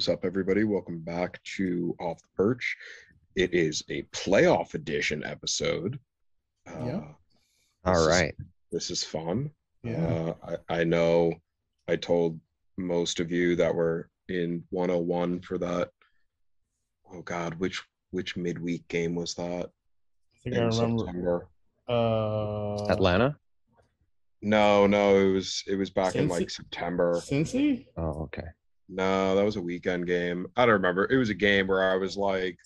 Is up, everybody? Welcome back to Off the Perch. It is a playoff edition episode. Yeah. this All is- this is fun. Yeah. Uh, I, I know I told most of you that were in 101 for that. Oh God, which which midweek game was that? I think I in remember. September? Uh, Atlanta. No, no, it was it was back in like September. Cincy? Oh, okay. No, that was a weekend game. I don't remember. It was a game where I was like,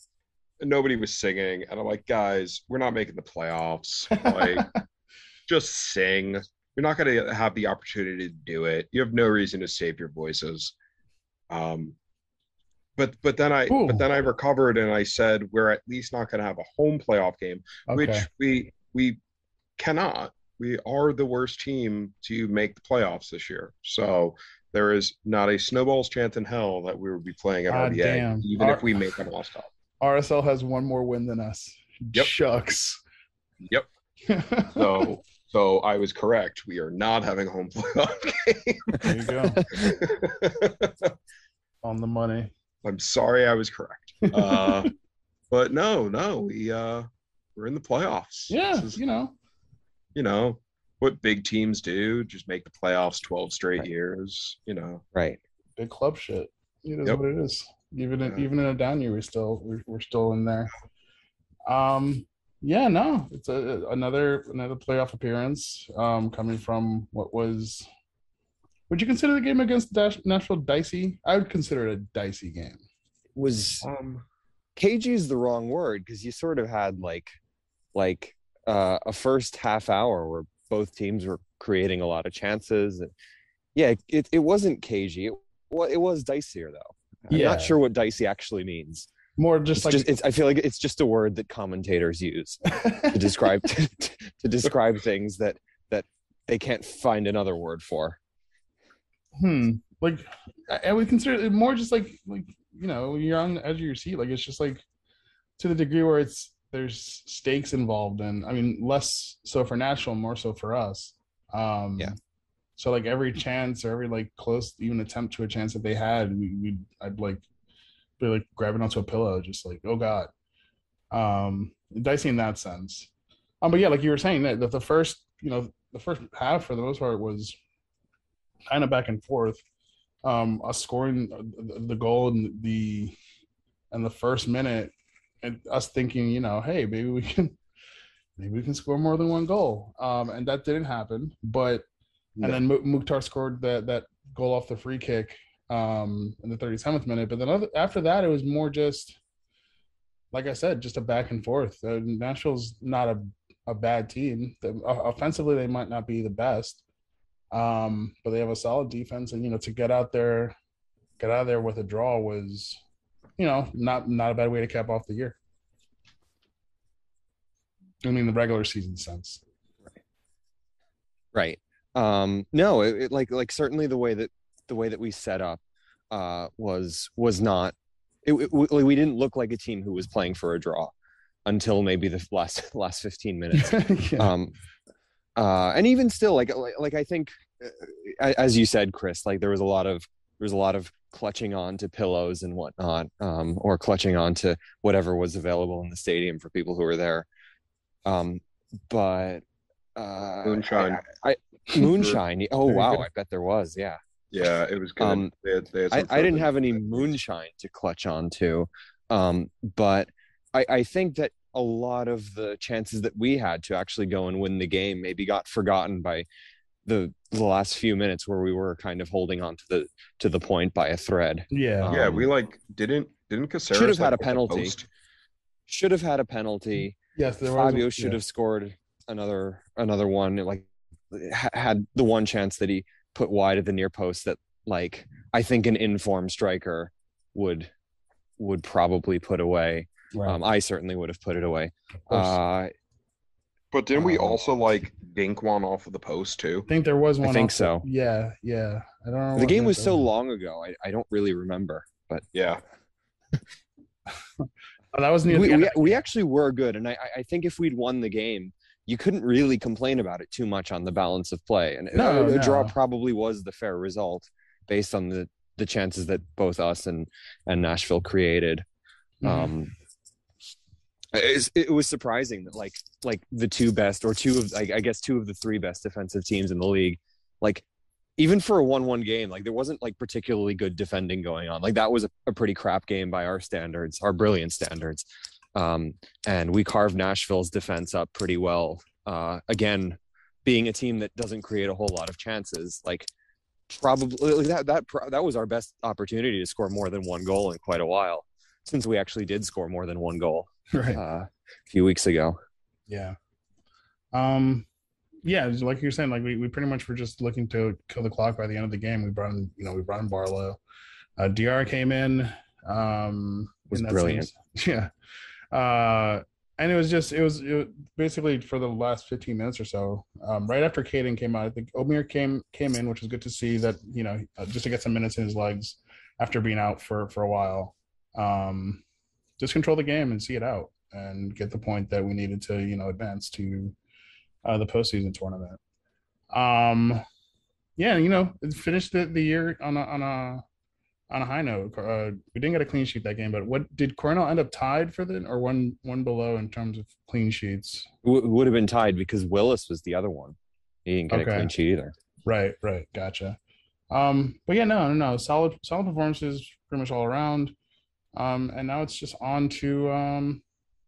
nobody was singing, and I'm like, guys, we're not making the playoffs. Like, just sing. You're not going to have the opportunity to do it. You have no reason to save your voices. Um, but but then I Ooh. but then I recovered and I said we're at least not going to have a home playoff game, which we we cannot. We are the worst team to make the playoffs this year. So there is not a snowball's chance in hell that we would be playing at RBA, damn. even Our- if we make them all stop. RSL has one more win than us. Yep. Shucks. Yep. So so I was correct. We are not having a home playoff game. there you go. On the money. I'm sorry I was correct. Uh, but no, no, we uh, we're in the playoffs. Yeah, is, you know. you know what big teams do, just make the playoffs 12 straight Right. years. You know, Right. Big club shit. It is Yep. what it is. Even in, Yeah. even in a down year, we're still we're, we're still in there. Um, yeah, no, it's a another another playoff appearance. Um, coming from what was. Would you consider the game against Dash, Nashville dicey? I would consider it a dicey game. Was um, cagey is the wrong word because you sort of had like, like uh, a first half hour where both teams were creating a lot of chances. And yeah, it, it wasn't cagey. It, well, it was dicier though. I'm Yeah. not sure what dicey actually means. More It's just like just, it's, I feel like it's just a word that commentators use to describe to, to describe things that that they can't find another word for. hmm like I would consider it more just like like you know you're on the edge of your seat like it's just like to the degree where it's there's stakes involved and i mean less so for national more so for us um Yeah. so like every chance or every like close even attempt to a chance that they had we we i'd like be like grabbing onto a pillow just like oh god um dicey in that sense um but yeah like you were saying that, that the first you know the first half for the most part was kind of back and forth. Um, us scoring the- the goal in the in the first minute, and us thinking, you know, hey, maybe we can maybe we can score more than one goal. Um, and that didn't happen. But and then Mu- Mukhtar scored that that goal off the free kick um, in the 37th minute. But then other, after that, it was more just like I said, just a back and forth. Uh, Nashville's not a a bad team. The, uh, offensively, they might not be the best, um, but they have a solid defense. And you know, to get out there, get out of there with a draw was, you know, not not a bad way to cap off the year. I mean, the regular season sense. Right. Um, no, it, it- like like certainly the way that the way that we set up uh, was was not. It, it, we we didn't look like a team who was playing for a draw until maybe the last last fifteen minutes. yeah. um uh and even still like like, like i think uh, as you said chris like there was a lot of there was a lot of clutching on to pillows and whatnot um or clutching on to whatever was available in the stadium for people who were there um but uh Moonshine. I, I, moonshine oh wow i bet there was yeah yeah, it was good. Um, they had, they had I, I didn't have any moonshine to clutch onto, um, but I, I think that a lot of the chances that we had to actually go and win the game maybe got forgotten by the the last few minutes where we were kind of holding on to the to the point by a thread. yeah. Yeah, um, we like didn't didn't Casseres should have had like, a penalty. Should have had a penalty. yes, there was. Fabio a- should yeah. have scored another another one. Like ha- had the one chance that he put wide at the near post that like I think an informed striker would would probably put away. Right. Um, I certainly would have put it away. Of course. Uh, But didn't we Um, also like dink one off of the post too? I think there was one. I think off- so. Yeah, yeah. I don't know. the game was so was. long ago. I, I don't really remember, but Yeah. Oh, that was near we, the end. we, we actually were good. And I, I- I think if we'd won the game, you couldn't really complain about it too much on the balance of play. And No, a, a draw probably was the fair result based on the, the chances that both us and, and Nashville created. Mhm. Um, it's- it, was surprising that like like the two best or two of I, I guess two of the three best defensive teams in the league, like even for a one-one game, like there wasn't like particularly good defending going on. Like that was a, a pretty crap game by our standards, our brilliant standards. Um, and we carved Nashville's defense up pretty well. Uh, again, being a team that doesn't create a whole lot of chances, like probably that that that was our best opportunity to score more than one goal in quite a while, since we actually did score more than one goal right. uh, a few weeks ago. Yeah. Um yeah, like you're saying, like we, we pretty much were just looking to kill the clock by the end of the game. We brought in, you know, we brought in Barlow. Uh DR came in. Um Was in brilliant. same- yeah. Uh and it was just it was, it was basically for the last 15 minutes or so. Um, right after Caden came out, I think Omir came came in, which was good to see that, you know, uh, just to get some minutes in his legs after being out for for a while. Um just control the game and see it out and get the point that we needed to, you know, advance to uh, the postseason tournament. Um, yeah, you know, it finished the, the year on a on a on a high note. Uh, we didn't get a clean sheet that game, but what did Coronel end up tied for the or one one below in terms of clean sheets? W- would have been tied because Willis was the other one. He didn't get Okay. a clean sheet either. Right, right, gotcha. Um, but yeah, no, no, no, solid, solid performances pretty much all around. Um, and now it's just on to um,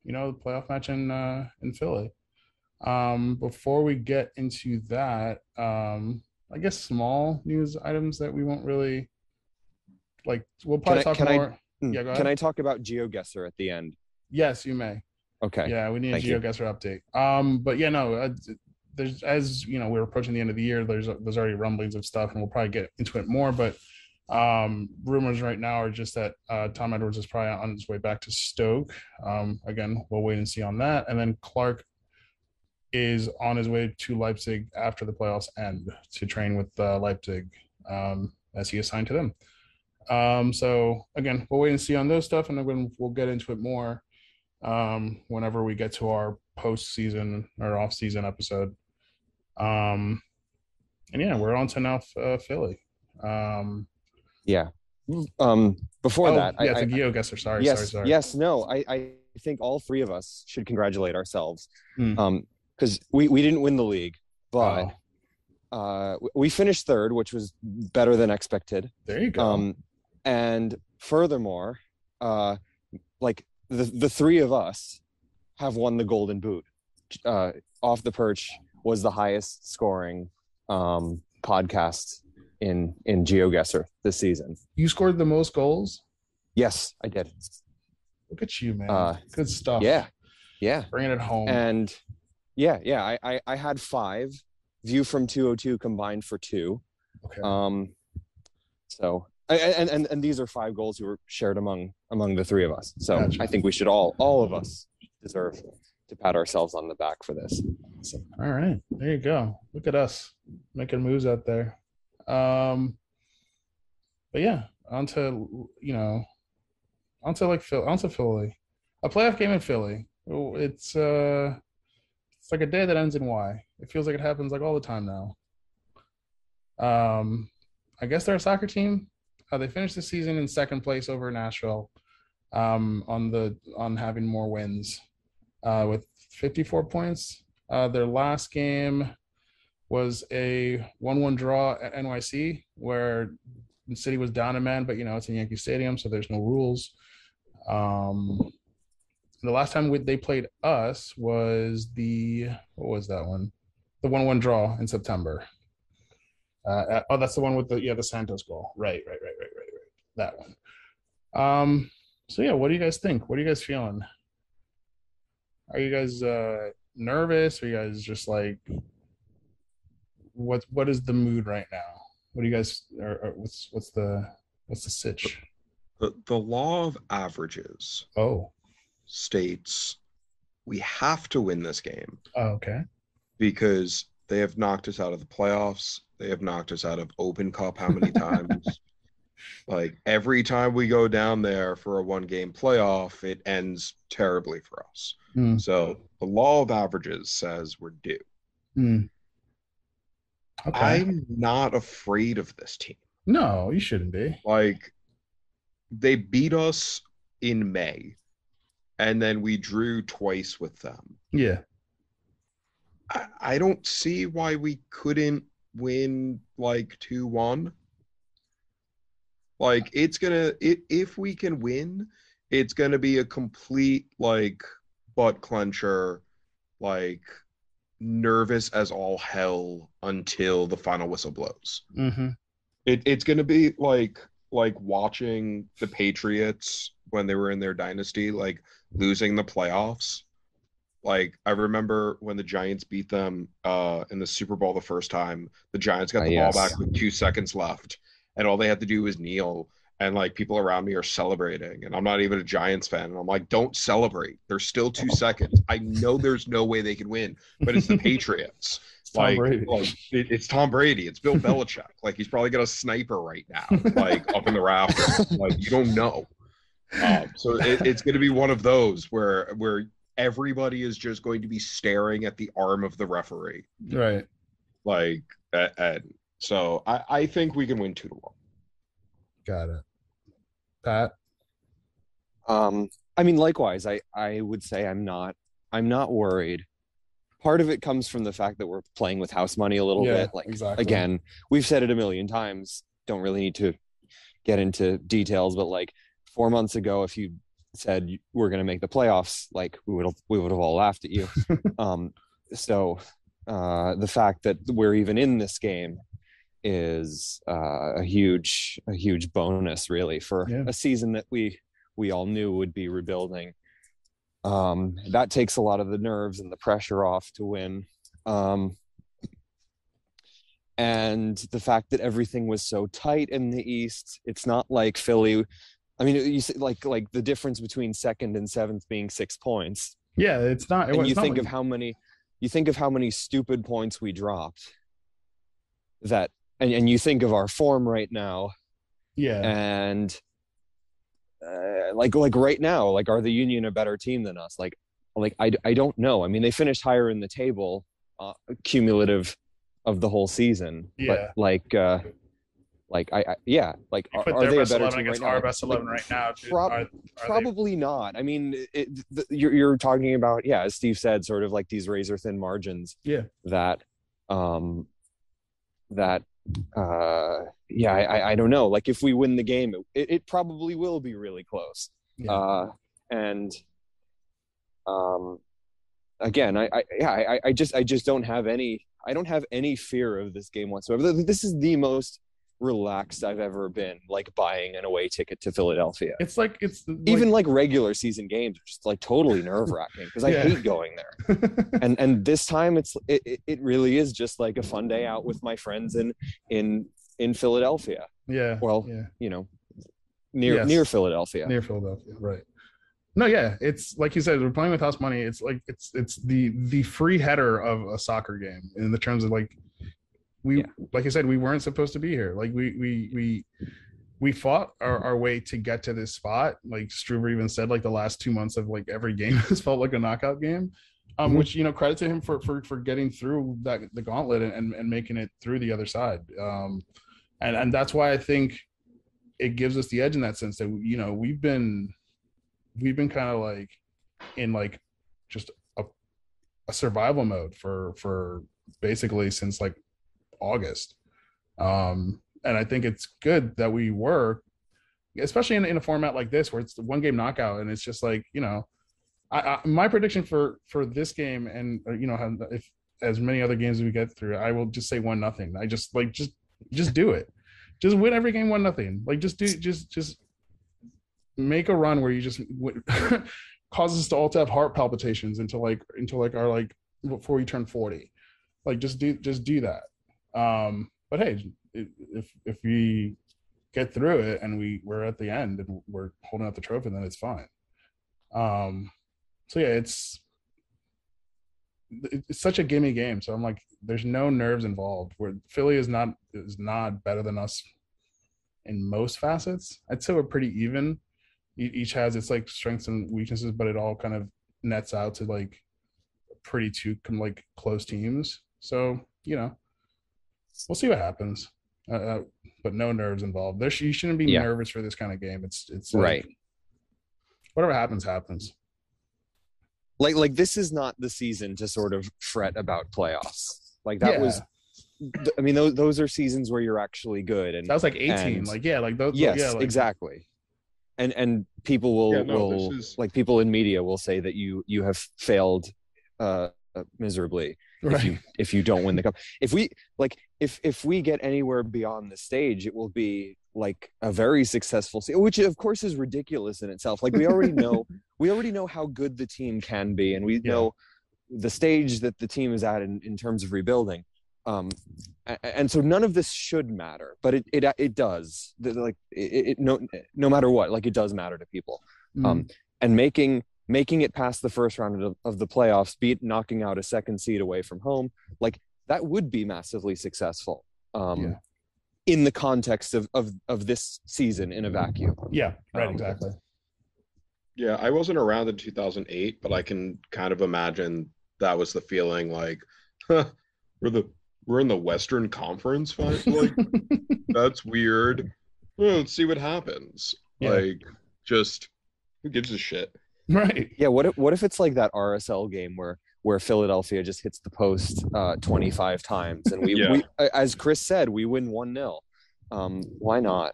you know, the playoff match in uh in Philly. Um, before we get into that, um, I guess small news items that we won't really like. We'll probably I- talk can I- more. Mm. Yeah, go Can. I talk about GeoGuessr at the end? Yes, you may. Okay. Yeah, we need a Thank you. GeoGuessr update. Um, but yeah, no, uh, there's as you know, we're approaching the end of the year. There's there's already rumblings of stuff, and we'll probably get into it more. But um, rumors right now are just that uh, Tom Edwards is probably on his way back to Stoke. Um, again, we'll wait and see on that. And then Clark is on his way to Leipzig after the playoffs end to train with uh, Leipzig um, as he is signed to them. Um, so again, we'll wait and see on those stuff, and then we'll get into it more um, whenever we get to our postseason or off-season episode. Um, and yeah, we're on to now uh, Philly. Um, Yeah. Um, before oh, that, yeah, I, it's a I, GeoGuessr. Sorry, yes, sorry, sorry. yes, no. I, I think all three of us should congratulate ourselves. Hmm. Um, because we, we didn't win the league, but Oh, uh, we finished third, which was better than expected. there you go. Um, and furthermore, uh, like the the three of us have won the Golden Boot. Uh, Off the Perch was the highest scoring um, podcast in in GeoGuessr this season. you scored the most goals. Yes, I did. Look at you, man. Uh, Good stuff. Yeah, yeah, bringing it home. and yeah, yeah. I I, I had five. View from 202 combined for two. okay. Um, so and, and and these are five goals who were shared among among the three of us. So Gotcha. I think we should all all of us deserve to pat ourselves on the back for this. All right, there you go. Look at us making moves out there. Um, but yeah, onto you know, onto like Phil, onto Philly, a playoff game in Philly. It's uh, it's like a day that ends in Y. It feels like it happens like all the time now. Um, I guess they're a soccer team. Uh, they finished the season in second place over Nashville, um, on the on having more wins, uh, with 54 points. Uh, their last game was a 1-1 draw at NYC, where the city was down a man, but you know it's in Yankee Stadium, so there's no rules. Um, the last time we, they played us was the what was that one? The 1-1 draw in September. Uh, uh, oh, that's the one with the yeah the Santos goal. Right, right, right, right, right, right. That one. Um. So yeah, what do you guys think? What are you guys feeling? Are you guys uh nervous? Are you guys just like what what is the mood right now? What do you guys? Are, are, what's what's the what's the sitch? The, the law of averages Oh, states we have to win this game oh okay. because they have knocked us out of the playoffs. They have knocked us out of Open Cup how many times? like every time we go down there for a one game playoff, it ends terribly for us. Hmm. So the law of averages says we're due. Hmm. Okay. I'm not afraid of this team. no, you shouldn't be. Like they beat us in May, and then we drew twice with them. Yeah. I, I don't see why we couldn't win like 2 1. Like it's gonna it, if we can win, it's gonna be a complete like butt clencher, like nervous as all hell until the final whistle blows. Mm-hmm. It, it's going to be like like watching the Patriots when they were in their dynasty, like losing the playoffs. Like I remember when the Giants beat them uh, in the Super Bowl the first time. The Giants got Ah, the yes. ball back with two seconds left, and all they had to do was kneel. And like people around me are celebrating, and I'm not even a Giants fan. And I'm like, don't celebrate. There's still two seconds. I know there's no way they can win, but it's the Patriots It's Tom like, Brady. like it, it's Tom Brady. It's Bill Belichick. like he's probably got a sniper right now, like up in the rafters. Like you don't know. Um, so it, it's going to be one of those where where everybody is just going to be staring at the arm of the referee. right. Like and so I, I think we can win two to one. Got it. Pat. Um, I mean, likewise, I I would say I'm not I'm not worried. Part of it comes from the fact that we're playing with house money a little Yeah, bit. Like exactly. again, we've said it a million times. Don't really need to get into details, but like four months ago, if you said we're going to make the playoffs, like we would have we would have all laughed at you. um, so uh, the fact that we're even in this game is uh, a huge a huge bonus, really, for Yeah. a season that we we all knew would be rebuilding. Um, that takes a lot of the nerves and the pressure off to win. Um, and the fact that everything was so tight in the East, it's not like Philly. I mean, you see, like like the difference between second and seventh being six points, Yeah, it's not. It, and you not think like- of how many, you think of how many stupid points we dropped. That and and you think of our form right now, Yeah. and uh, like like right now, like are the Union a better team than us? Like like I I don't know. I mean, they finished higher in the table, uh, cumulative of the whole season. Yeah. But like uh like I, I yeah, like are, are they a better 11 team against right now? our Like- best like, 11 right now. dude, prob- are- are they- Probably not. I mean, it, the, you're you're talking about yeah, as Steve said, sort of like these razor thin margins. Yeah. That, um, that, uh, yeah, I I- don't know. Like if we win the game, it, it probably will be really close. Yeah. Uh, and, um, again, I I yeah, I I just I just don't have any I don't have any fear of this game whatsoever. This is the most relaxed I've ever been, like buying an away ticket to Philadelphia it's like it's like, even like regular season games are just like totally nerve wracking because I Yeah. hate going there. And and this time it's it, it- really is just like a fun day out with my friends in in in Philadelphia. yeah. Well, yeah. you know, near Yes. near Philadelphia. near Philadelphia, right? No, yeah, it's like you said, we're playing with house money. It's like it's it's the the free header of a soccer game in the terms of like we Yeah. like I said, we weren't supposed to be here. Like we we we we fought our, our way to get to this spot. Like Struber even said, like the last two months of like every game has felt like a knockout game. Um, Mhm. which you know, credit to him for for for getting through that the gauntlet and, and, and making it through the other side. Um and and that's why I think it gives us the edge in that sense that you know we've been we've been kind of like in like just a, a survival mode for for basically since like august. Um and i think it's good that we were especially in, in a format like this where it's one game knockout and it's just like you know I, I my prediction for for this game and uh, you know if as many other games we get through i will just say one nothing. I just like just just do it. Just win every game one nothing. Like just do just just make a run where you just w- cause us to all to have heart palpitations until like until like our like before you turn 40 like just do just do that um but hey if if we get through it and we we're at the end and we're holding out the trophy, then it's fine. Um, so yeah, it's it's such a gimme game. So I'm like, there's no nerves involved. Where Philly is not is not better than us in most facets. I'd say we're pretty even. Each has its like strengths and weaknesses, but it all kind of nets out to like pretty two like close teams. So you know, we'll see what happens. Uh, uh, but no nerves involved. There, you shouldn't be Yeah. nervous for this kind of game. It's it's like, Right. Whatever happens, happens. like like this is not the season to sort of fret about playoffs like that was i mean those those are seasons where you're actually good and that was like 18. and- like yeah, like those. yes yeah, like, exactly and and people will Yeah, no, will is- like people in media will say that you you have failed uh uh, miserably if you if you don't win the cup if we like if if we get anywhere beyond the stage it will be like a very successful se- which of course is ridiculous in itself like we already know we already know how good the team can be and we Yeah. know the stage that the team is at in, in terms of rebuilding um and so none of this should matter but it it, it does like it, it no no matter what like it does matter to people Mm. um, and making making it past the first round of, of the playoffs, beat knocking out a second seed away from home, like that would be massively successful. Um, Yeah. In the context of, of of this season in a vacuum. yeah, right, um, exactly. Yeah, I wasn't around in 2008, but I can kind of imagine that was the feeling like, huh, we're the we're in the Western Conference. Fight? Like that's weird. Well, let's see what happens. Yeah. Like, just who gives a shit? right. Yeah. What if what if it's like that RSL game where where Philadelphia just hits the post uh, 25 times and we, Yeah. we as Chris said, we win one 0 Um, why not?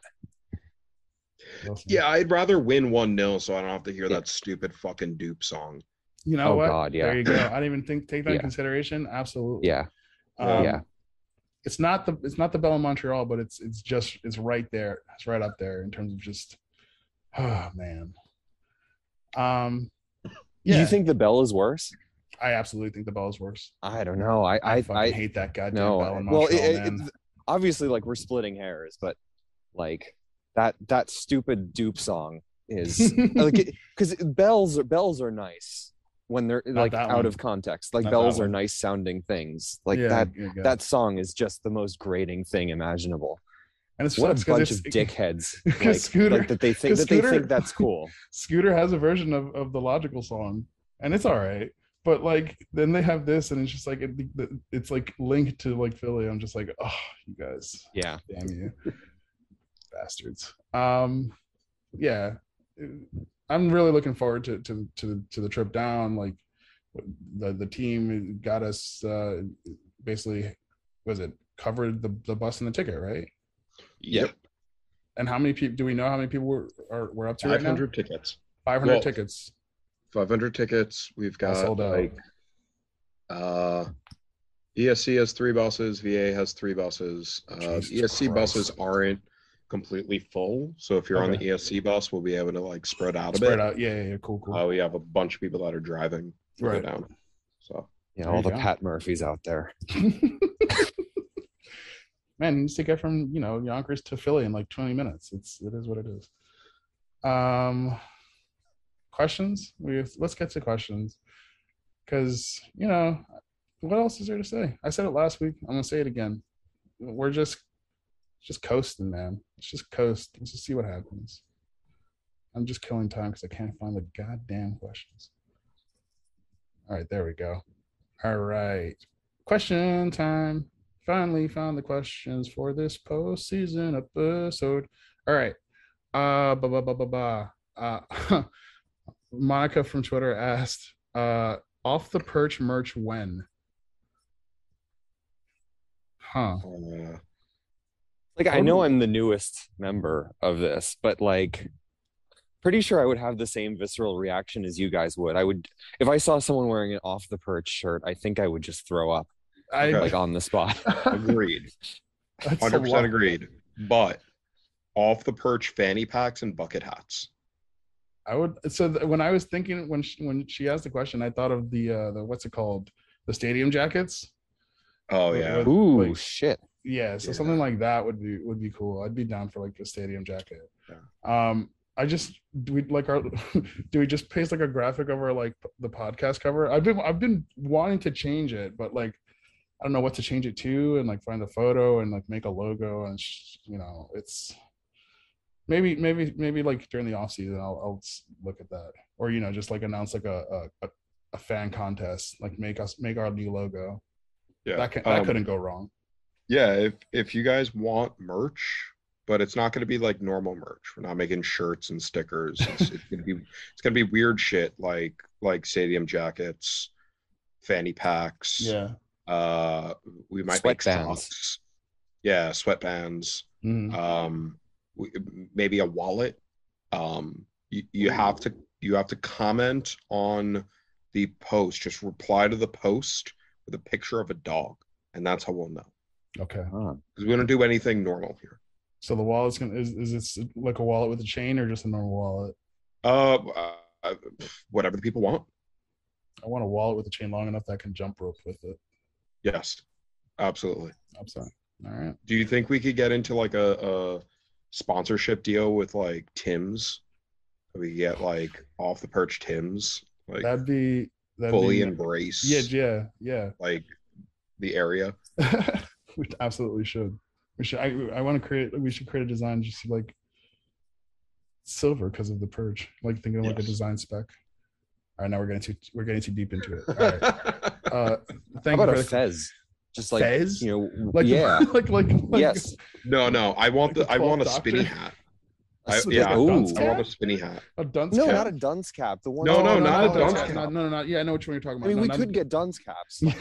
Yeah, I'd rather win one 0 so I don't have to hear Yeah. that stupid fucking Doop song. You know Oh, what? God, yeah. There you go. I didn't even think take that in consideration. Absolutely. Yeah. Um, Yeah. It's not the it's not the Bell in Montreal, but it's it's just it's right there. It's right up there in terms of just oh man. Um Do you think the bell is worse? I absolutely think the Bell is worse. I don't know. I I, I, I hate that goddamn no. Bell in Well, it, it, obviously, like we're splitting hairs, but like that that stupid Doop song is like because bells are bells are nice when they're Not like out one. of context. Like Not bells are nice sounding things. Like Yeah, that that song is just the most grating thing imaginable. and it's What a bunch of dickheads! Like, Scooter- like that they think that they think that's cool. Scooter has a version of, of the logical song, and it's all right. But like, then they have this, and it's just like it, it's like linked to like Philly. I'm just like, oh, you guys, Yeah. damn you, bastards. Um, yeah, I'm really looking forward to to to the, to the trip down. Like, the the team got us uh basically was it covered the the bus and the ticket, right? Yep, And how many people do we know? How many people were are we're up to right now? 500 tickets. Five hundred Well, tickets. 500 tickets. We've got sold out. like uh ESC has three buses, VA has three buses. Uh, ESC Christ. buses aren't completely full, so if you're on the ESC bus, we'll be able to like spread out a Spread bit. out. Yeah, yeah, yeah. Cool, cool. Uh, we have a bunch of people that are driving Right. go down. So Yeah, There all the go. Pat Murphys out there. Man, you need to get from you know Yonkers to Philly in like 20 minutes. It's it is what it is. Um, questions? We let's get to questions because you know what else is there to say? I said it last week. I'm gonna say it again. We're just just coasting, man. Let's just coast. Let's just see what happens. I'm just killing time because I can't find the goddamn questions. All right, there we go. All right. Question time. Finally found the questions for this postseason episode. All right. Uh ba ba ba ba ba. Uh Monica from Twitter asked, uh, off the perch merch when? Huh. uh, Like I know I'm the newest member of this, but like pretty sure I would have the same visceral reaction as you guys would. I would if I saw someone wearing an off the perch shirt, I think I would just throw up I like on the spot. agreed. That's 100% agreed. But off the perch fanny packs and bucket hats. I would so th- when I was thinking when she, when she asked the question, I thought of the uh the what's it called? The stadium jackets. Oh yeah. with- Ooh, like- shit. yeah, so Yeah. something like that would be would be cool. I'd be down for like the stadium jacket. Yeah. Um, I just do we like our do we just paste like a graphic over like the podcast cover? I've been I've been wanting to change it, but like I don't know what to change it to, and like find the photo and like make a logo, and sh- you know it's maybe maybe maybe like during the off season I'll I'll look at that, or you know just like announce like a a, a, a fan contest, like make us make our new logo. Yeah. That can, that um, couldn't go wrong. Yeah, if if you guys want merch, but it's not going to be like normal merch. We're not making shirts and stickers. It's, it's gonna be it's gonna be weird shit like like stadium jackets, fanny packs. Yeah. Uh, we might make Sweatbands. socks. Yeah, sweatbands. Mhm. Um, we, maybe a wallet. Um, you, you have to you have to comment on the post. Just reply to the post with a picture of a dog, and that's how we'll know. Okay. Because we don't do anything normal here. So the wallet's gonna is is this like a wallet with a chain or just a normal wallet? Uh, uh, whatever the people want. I want a wallet with a chain long enough that I can jump rope with it. Yes, absolutely. I'm sorry. All right. Do you think we could get into like a, a sponsorship deal with like Tim's? We get like off the perch Tim's, like That'd be that'd fully be, embrace Yeah, yeah, yeah. like the area. we absolutely should. We should. I I want to create. We should create a design just like silver because of the purge. Like thinking of like a design spec. All right, now we're getting too we're getting too deep into it. All right. Uh, how thank you for a the fez? Just like Fez? you know, like yeah, like like, like yes. no, no, I want Like the the I want a 12th spinny hat. A I, s- yeah, ooh. dunce I want a spinny hat. a dunce No, cap? not a dunce cap. The one. No, no, no, not a dunce cap. cap. No, no, no. Yeah, I know which one you're talking about. I mean, No, we not- could get dunce caps.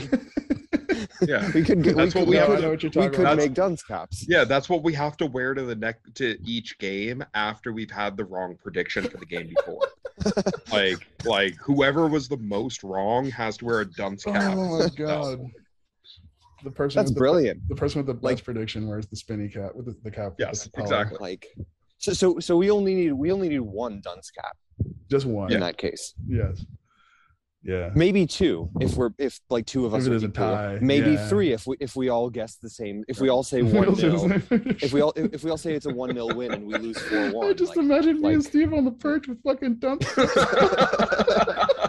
Yeah, we could get. That's we what could, we we have No, know what you're we could about. make dunce caps. yeah, that's what we have to wear to the neck to each game after we've had the wrong prediction for the game before. like, like whoever was the most wrong has to wear a dunce cap. Oh my god. The person That's the, brilliant. the person with the Like- prediction wears the spinny cap with the, the cap. Yes, the exactly. Like, so so so we only need we only need one dunce cap Just one. in that case. Yes. Yeah. Maybe two if we're if like two of us If are there's a equal. tie, Maybe yeah. three if we if we all guess the same. If we all say one nil. If we all if if we all say it's a one 0 win and we lose four one. I just Like, imagine me and Steve on the perch with fucking dunce.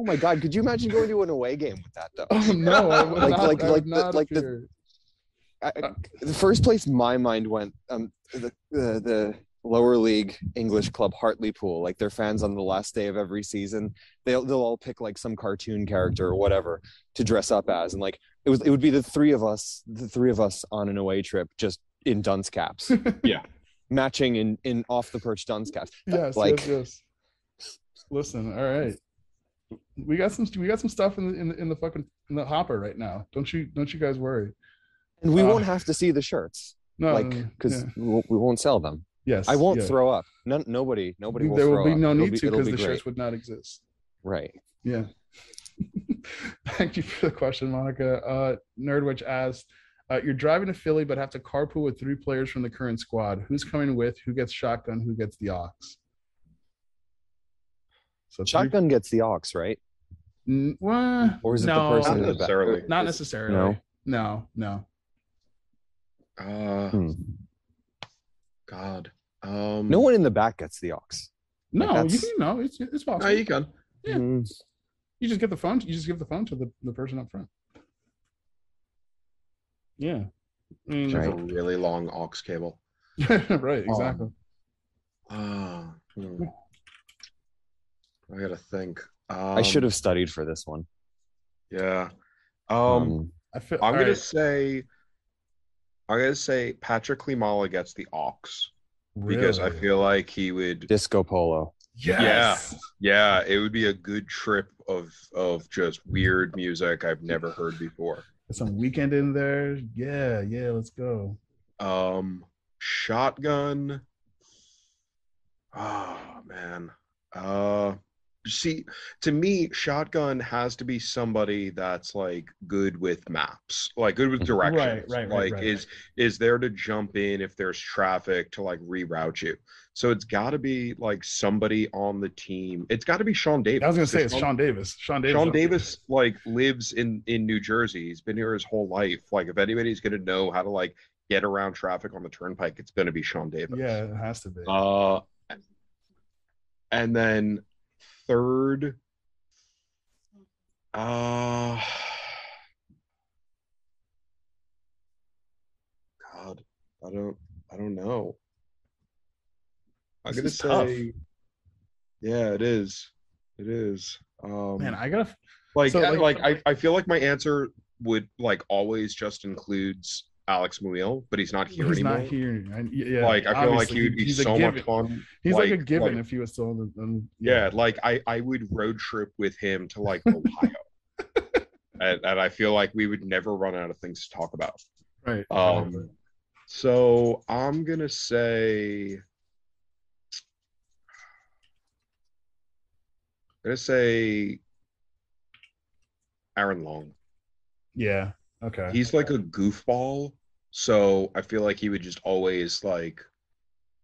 oh my god! Could you imagine going to an away game with that though? oh no, Like- not, like- like the- like the- I, the first place my mind went um the, the the lower league English club Hartlepool like their fans on the last day of every season they'll they'll all pick like some cartoon character or whatever to dress up as and like it was it would be the three of us the three of us on an away trip just in dunce caps Yeah. matching in in off the perch dunce caps yes, like- yes, yes. Listen, all right. We got some we got some stuff in the in the, in the fucking in the hopper right now. Don't you don't you guys worry. and we Uh, won't have to see the shirts No, like no, no, because yeah. we, won't- sell them yes, I won't yeah. throw up none nobody nobody will there will be no need be- to because be the great. shirts would not exist. right Yeah. Thank you for the question, Monica. Uh, Nerdwitch asked, uh, "You're driving to Philly, but have to carpool with three players from the current squad. Who's coming with? Who gets shotgun? Who gets the aux?" So three- shotgun gets the aux right N- well, Or is it the no, person Not in the necessarily. Not necessarily. No. No, no. Uh, Hmm. God. Um, No one in the back gets the aux. No, you can no, it's it's possible. No, you can. Yeah. Mm, You just get the phone. You just give the phone to the, the person up front. Yeah. I mean, Have a really long aux cable. right, exactly. Ah, hmm. I gotta think. Um, I should have studied for this one. Yeah. Um, Um, I feel I'm gonna right. say. I'm gonna say Patrick Klimala gets the aux because I feel like he would. disco polo. yes. Yeah, it would be a good trip of of just weird music I've never heard before. Some weekend in there. Yeah, yeah, let's go. Um, shotgun. Oh man. Uh, see to me shotgun has to be somebody that's like good with maps like good with directions right, right, like right, is is there to jump in if there's traffic to like reroute you so it's got to be like somebody on the team it's got to be sean davis I was gonna say because it's Sean Davis. Sean Davis. Sean Davis like lives in in New Jersey. He's been here his whole life. Like if anybody's gonna know how to like get around traffic on the turnpike, it's gonna be Sean Davis. Yeah, it has to be. Uh, and then third, uh, God, I don't, I don't know. I'm This gonna is tough. say, yeah, it is, it is. Um, Man, I gotta. like, so, like- like, I, I feel like my answer would like always just includes Alex Muyl, but he's not here He's anymore. not here. I, yeah, like I feel like he would be so given. much fun. He's like, a given like- if he was still in the. In, Yeah, like I I would road trip with him to like Ohio, and, and I feel like we would never run out of things to talk about. right. Um, so I'm gonna say, I'm gonna say Aaron Long. yeah. Okay. He's like a goofball, so I feel like he would just always like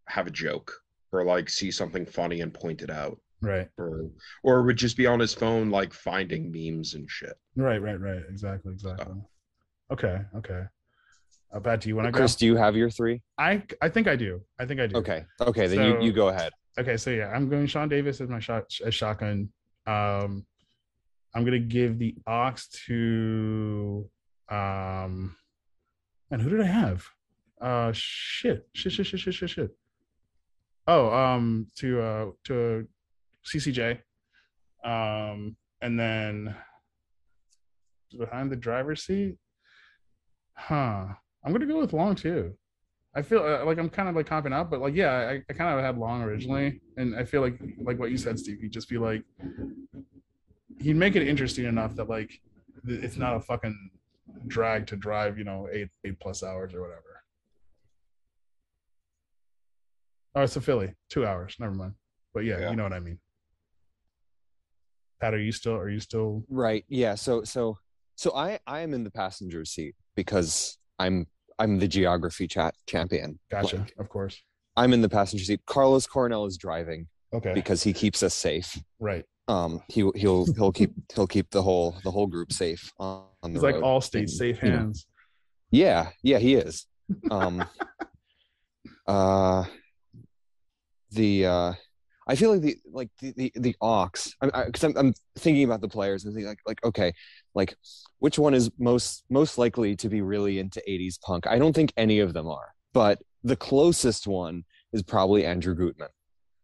have a joke or like see something funny and point it out, right. or or would just be on his phone like finding memes and shit. Right. Right. Right. Exactly. Exactly. Okay. Okay. Uh, Pat, do you want to go? Chris, do you have your three? I I think I do. I think I do. Okay. Okay, then So- you, you go ahead. Okay, so yeah, I'm going Sean Davis as my shot as shotgun. Um, I'm gonna give the aux to um, and who did I have? Uh, shit, shit, shit, shit, shit, shit, shit. Oh, um, to uh to CCJ, um, and then behind the driver's seat, huh? I'm gonna go with Long too. I feel uh, like I'm kind of like comping out, but like yeah, I, I kind of had Long originally, and I feel like like what you said, Steve. He'd just be like, he'd make it interesting enough that like it's not a fucking drag to drive, you know, eight eight plus hours or whatever. Oh, it's a Philly, two hours. Never mind. But yeah, Yeah. you know what I mean. Pat, are you still? Are you still? Right. Yeah. So so so I I am in the passenger seat because I'm I'm the geography chat champion. Gotcha. Like, of course. I'm in the passenger seat. Carlos Coronel is driving Okay. because he keeps us safe. right. Um, he he'll he'll keep he'll keep the whole the whole group safe on, It's like all state safe you know, hands. Yeah, yeah, he is. Um, uh, the uh, I feel like the like the the, the aux. Because I'm, I'm thinking about the players and thinking like like okay, like which one is most most likely to be really into '80s punk? I don't think any of them are, but the closest one is probably Andrew Gutman.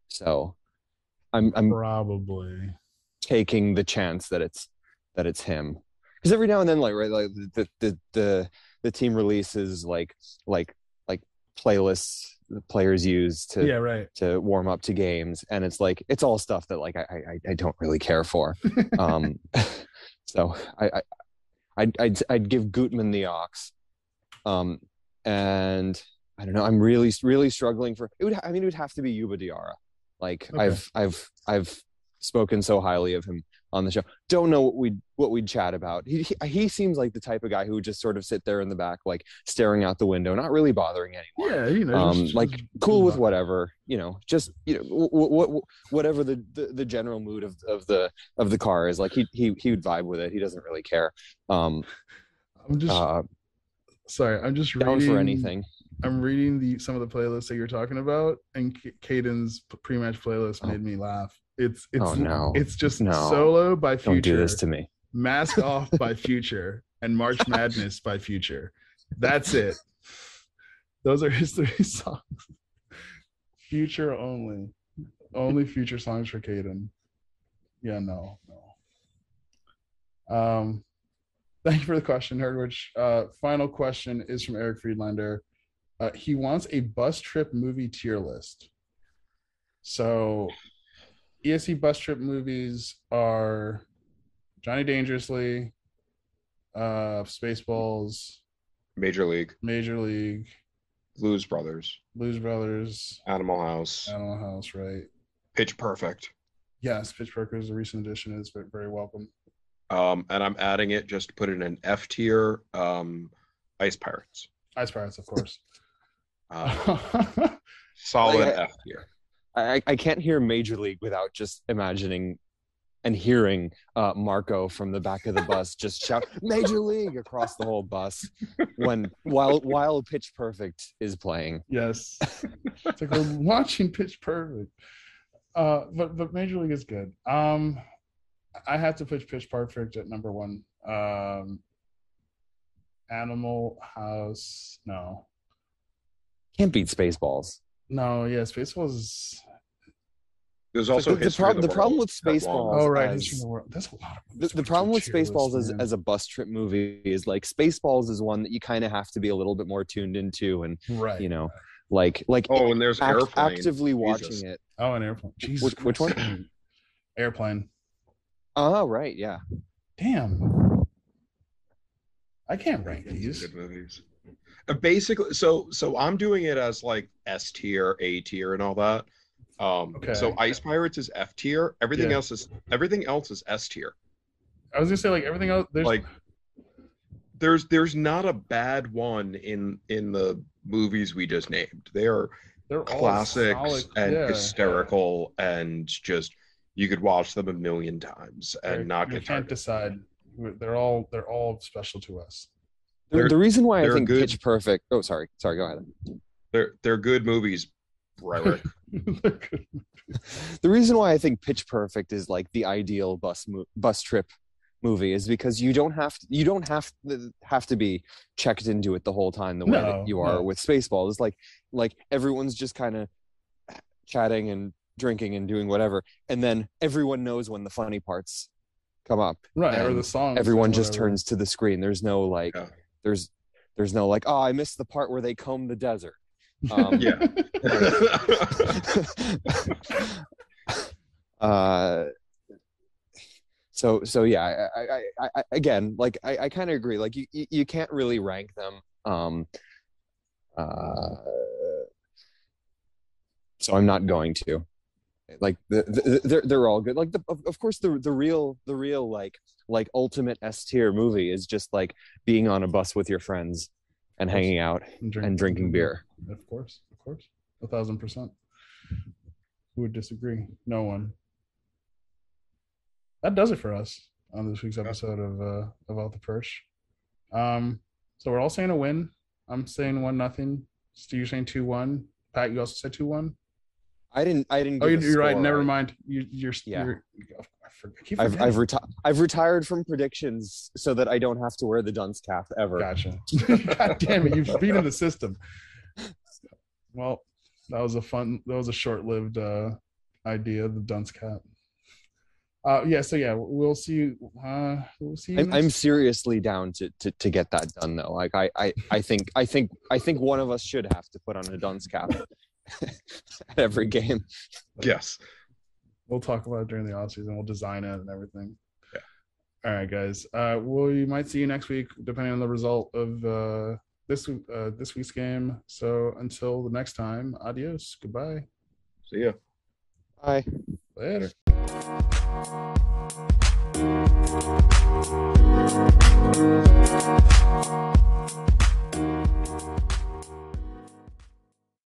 So, I'm I'm Probably. taking the chance that it's that it's him because every now and then like right like the the the the team releases like like like playlists the players use to Yeah. Right. to warm up to games and it's like it's all stuff that like i i, I don't really care for um so i i I'd, I'd i'd give gutman the aux um and i don't know i'm really really struggling for it would i mean it would have to be Youba Diarra like Okay. i've i've i've spoken so highly of him on the show don't know what we'd what we'd chat about he, he he seems like the type of guy who would just sort of sit there in the back like staring out the window not really bothering anyone Yeah. You know. um just- like just- cool with whatever you know just you know what what whatever the, the the general mood of of the of the car is like he he he would vibe with it he doesn't really care um I'm just uh sorry. I'm just down reading for anything I'm reading the some of the playlists that you're talking about, and Caden's pre-match playlist Oh. made me laugh. It's it's Oh, no. it's just No. solo by future. don't do this to me Mask Off by Future, and March Madness by Future. That's it. Those are his three songs. Future only, only Future songs for Caden. Yeah, no, no. Um, thank you for the question, Herdwich. Uh, final question is from Eric Friedlander. Uh, he wants a bus trip movie tier list. So, ESC bus trip movies are Johnny Dangerously, uh, Spaceballs, Major League, Major League, Blues Brothers, Blues Brothers, Animal House, Animal House, right? Pitch Perfect. Yes, Pitch Perfect is a recent addition. It's very, very welcome. Um, and I'm adding it just to put it in F tier. Um, Ice Pirates. Ice Pirates, of course. Uh, solid Like, F tier. I, I can't hear Major League without just imagining and hearing uh, Marco from the back of the bus just shout Major League across the whole bus when while while Pitch Perfect is playing. yes, it's like we're watching Pitch Perfect. Uh, but but Major League is good. Um, I have to put Pitch Perfect at number one. Um, Animal House, no, Can't beat Spaceballs. No, yeah, Spaceballs is. There's also the, the, History prob- of the problem with Spaceballs. Oh right, as- the World. That's a lot of. the, the problem with Spaceballs as, as a bus trip movie is like Spaceballs is one that you kind of have to be a little bit more tuned into and right, you know like like Oh, and there's act- Airplane. actively Jesus. watching it. Oh, an airplane. Jesus Which- which one? Airplane. Oh right, yeah. Damn. I can't rank these. Good movies. Uh, basically, so so I'm doing it as like S tier, A tier, and all that. Um, Okay. So Ice Pirates is F tier. Everything Yeah. else is everything else is S tier. I was gonna say like everything else. There's Like there's there's not a bad one in in the movies we just named. They are they're all classics solid- and yeah. hysterical and just you could watch them a million times and They're- not you get can't tired. decide. They're all they're all special to us. The, They're- the reason why I think good. Pitch Perfect. Oh, sorry, sorry. Go ahead. They're they're good movies, Ryrick. They're good. The reason why I think Pitch Perfect is like the ideal bus mo- bus trip movie is because you don't have to, you don't have to, have to be checked into it the whole time the way No, that you are no. with Spaceballs. It's like like everyone's just kind of chatting and drinking and doing whatever, and then everyone knows when the funny parts come up. right, or the song. Everyone just turns to the screen. There's no like Yeah. There's there's no like oh I missed the part where they comb the desert. Um, Yeah. uh so so yeah I, I, I, I again like i, I kind of agree like you, you you can't really rank them um uh so i'm not going to like the, the, they're they're all good like the, of, of course the the real the real like like ultimate s tier movie is just like being on a bus with your friends and hanging out and drinking beer Of course, of course, a thousand percent. Who would disagree? No one. That does it for us on this week's episode of uh of Out the Perch. Um, so we're all saying a win. I'm saying one nothing. Steve, you're saying two one. Pat, you also said two one. I didn't i didn't Oh, you're, right. Never mind. You, you're Yeah. You're, I, keep I've reti- I've retired from predictions so that I don't have to wear the dunce cap ever. Gotcha. God damn it, you've beaten the system. Well, that was a fun, that was a short-lived uh idea, the dunce cap. Uh yeah, so yeah, we'll see you uh we'll see I'm, I'm seriously down to, to to get that done though. Like I, I I think I think I think one of us should have to put on a dunce cap every game. Yes. We'll talk about it during the off season. We'll design it and everything. Yeah. All right, guys. Uh, well, we might see you next week, depending on the result of uh, this uh, this week's game. So until the next time, adios. Goodbye. See ya. Bye. Later.